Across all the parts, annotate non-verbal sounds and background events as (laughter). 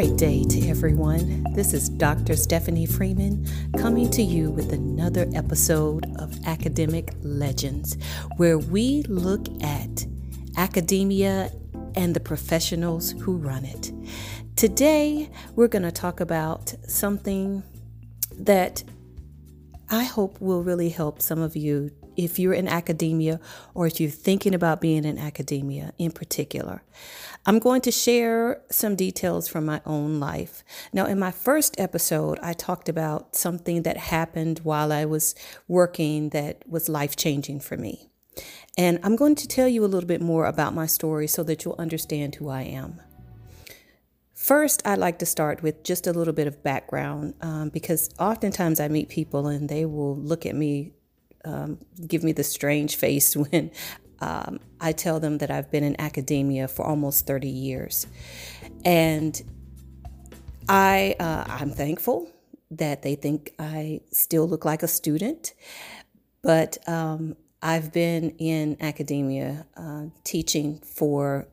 Great day to everyone. This is Dr. Stephanie Freeman coming to you with another episode of Academic Legends, where we look at academia and the professionals who run it. Today, we're going to talk about something that I hope will really help some of you if you're in academia or if you're thinking about being in academia in particular. I'm going to share some details from my own life. Now, in my first episode, I talked about something that happened while I was working that was life changing for me. And I'm going to tell you a little bit more about my story so that you'll understand who I am. First, I'd like to start with just a little bit of background um, because oftentimes I meet people and they will look at me um, give me the strange face (laughs) when um, I tell them that I've been in academia for almost 30 years. And I, uh, I'm thankful that they think I still look like a student, but um, I've been in academia uh, teaching for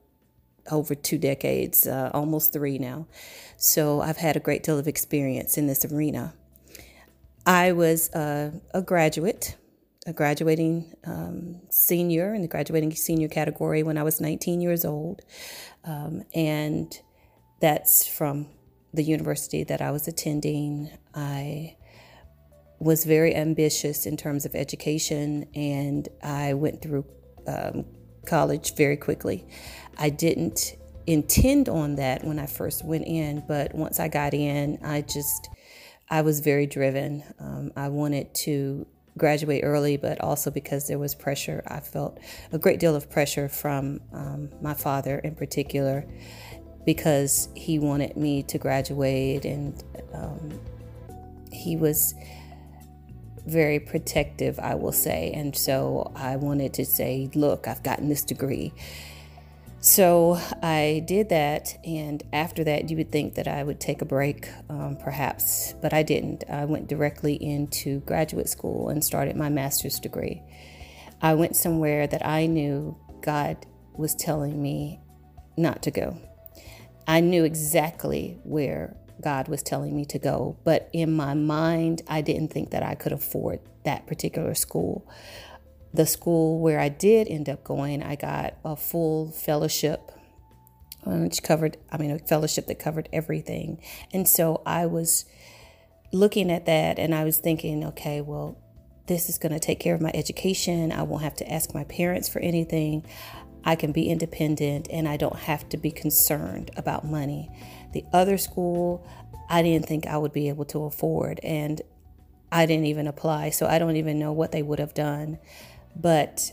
over two decades, uh, almost three now. So I've had a great deal of experience in this arena. I was uh, a graduate a graduating um, senior in the graduating senior category when I was 19 years old. Um, and that's from the university that I was attending. I was very ambitious in terms of education and I went through um, college very quickly. I didn't intend on that when I first went in, but once I got in, I just I was very driven. Um, I wanted to graduate early, but also because there was pressure. I felt a great deal of pressure from um, my father in particular because he wanted me to graduate and um, he was very protective, I will say. And so I wanted to say, look, I've gotten this degree. So I did that, and after that, you would think that I would take a break, um, perhaps, but I didn't. I went directly into graduate school and started my master's degree. I went somewhere that I knew God was telling me not to go. I knew exactly where God was telling me to go, but in my mind, I didn't think that I could afford that particular school the school where I did end up going, I got a full fellowship, um, which covered, I mean, a fellowship that covered everything. And so I was looking at that and I was thinking, okay, well, this is going to take care of my education. I won't have to ask my parents for anything. I can be independent and I don't have to be concerned about money. The other school, I didn't think I would be able to afford. And I didn't even apply, so I don't even know what they would have done. But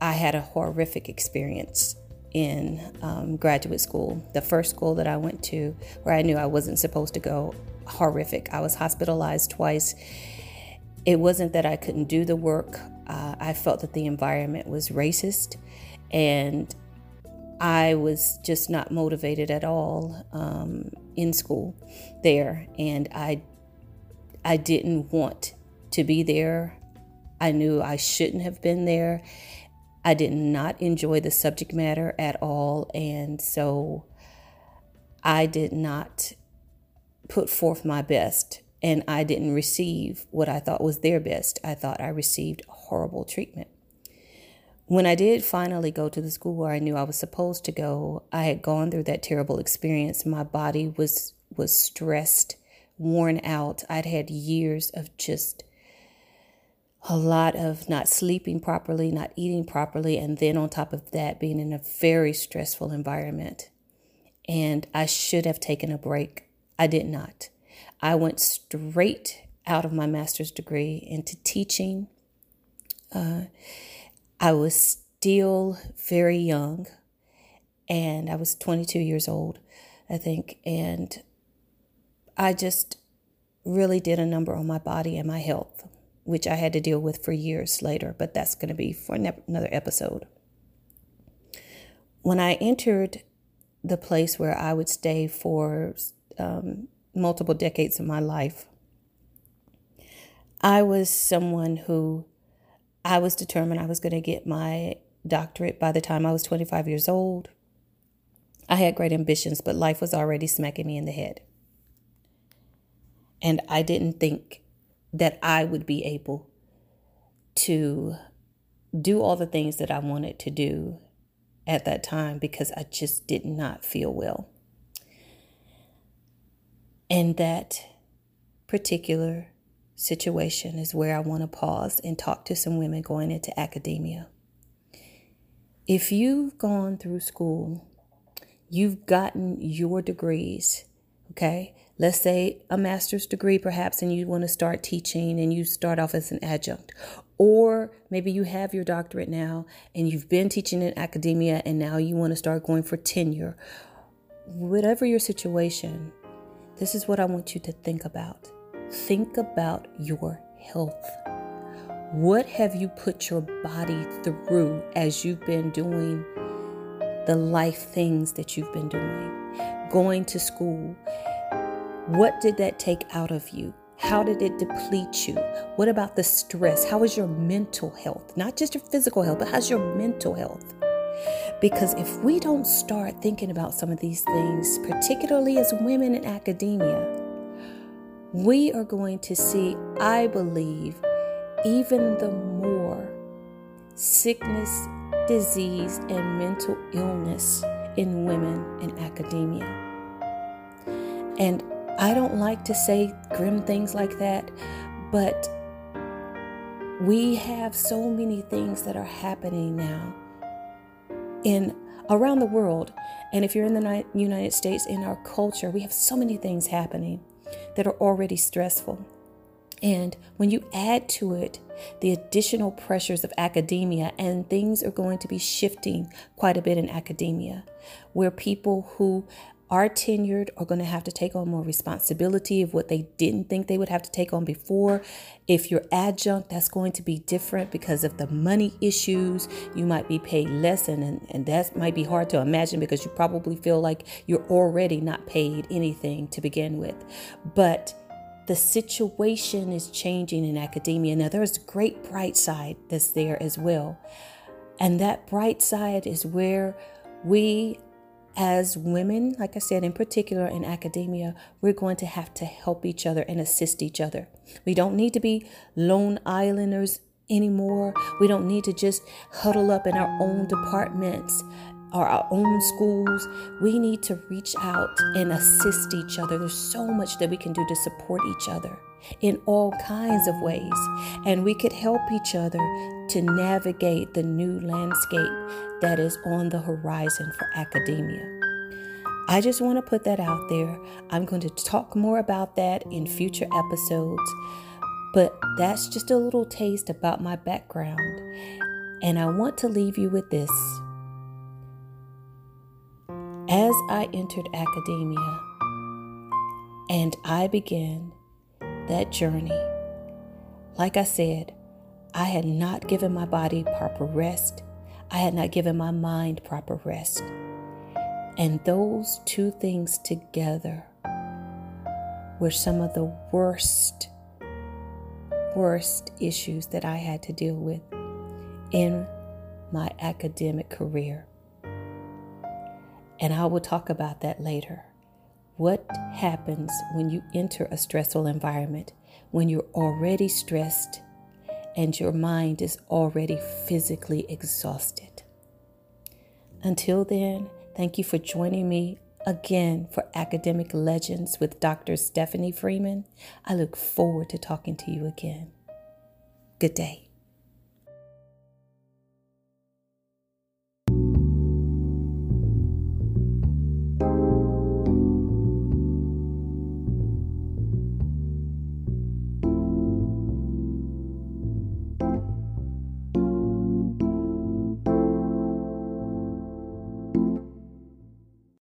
I had a horrific experience in um, graduate school. The first school that I went to, where I knew I wasn't supposed to go, horrific. I was hospitalized twice. It wasn't that I couldn't do the work, uh, I felt that the environment was racist and I was just not motivated at all um, in school there. And I, I didn't want to be there. I knew I shouldn't have been there. I did not enjoy the subject matter at all. And so I did not put forth my best. And I didn't receive what I thought was their best. I thought I received horrible treatment. When I did finally go to the school where I knew I was supposed to go, I had gone through that terrible experience. My body was was stressed, worn out. I'd had years of just a lot of not sleeping properly, not eating properly, and then on top of that, being in a very stressful environment. And I should have taken a break. I did not. I went straight out of my master's degree into teaching. Uh, I was still very young, and I was 22 years old, I think. And I just really did a number on my body and my health which I had to deal with for years later, but that's going to be for another episode. When I entered the place where I would stay for um, multiple decades of my life, I was someone who I was determined I was going to get my doctorate by the time I was 25 years old. I had great ambitions, but life was already smacking me in the head. And I didn't think that I would be able to do all the things that I wanted to do at that time because I just did not feel well. And that particular situation is where I want to pause and talk to some women going into academia. If you've gone through school, you've gotten your degrees, okay? Let's say a master's degree, perhaps, and you want to start teaching and you start off as an adjunct. Or maybe you have your doctorate now and you've been teaching in academia and now you want to start going for tenure. Whatever your situation, this is what I want you to think about. Think about your health. What have you put your body through as you've been doing the life things that you've been doing? Going to school. What did that take out of you? How did it deplete you? What about the stress? How is your mental health? Not just your physical health, but how's your mental health? Because if we don't start thinking about some of these things, particularly as women in academia, we are going to see, I believe, even the more sickness, disease, and mental illness in women in academia. And I don't like to say grim things like that, but we have so many things that are happening now in around the world. And if you're in the United States, in our culture, we have so many things happening that are already stressful. And when you add to it the additional pressures of academia, and things are going to be shifting quite a bit in academia, where people who are tenured are going to have to take on more responsibility of what they didn't think they would have to take on before. If you're adjunct, that's going to be different because of the money issues. You might be paid less, and, and, that might be hard to imagine because you probably feel like you're already not paid anything to begin with. But the situation is changing in academia. Now, there's a great bright side that's there as well. And that bright side is where we as women, like I said, in particular in academia, we're going to have to help each other and assist each other. We don't need to be lone islanders anymore. We don't need to just huddle up in our own departments or our own schools. We need to reach out and assist each other. There's so much that we can do to support each other in all kinds of ways. And we could help each other to navigate the new landscape that is on the horizon for academia. I just want to put that out there. I'm going to talk more about that in future episodes, but that's just a little taste about my background. And I want to leave you with this. As I entered academia and I began that journey, like I said, I had not given my body proper rest. I had not given my mind proper rest. And those two things together were some of the worst, worst issues that I had to deal with in my academic career. And I will talk about that later. What happens when you enter a stressful environment, when you're already stressed and your mind is already physically exhausted. Until then, thank you for joining me again for Academic Legends with Dr. Stephanie Freeman. I look forward to talking to you again. Good day.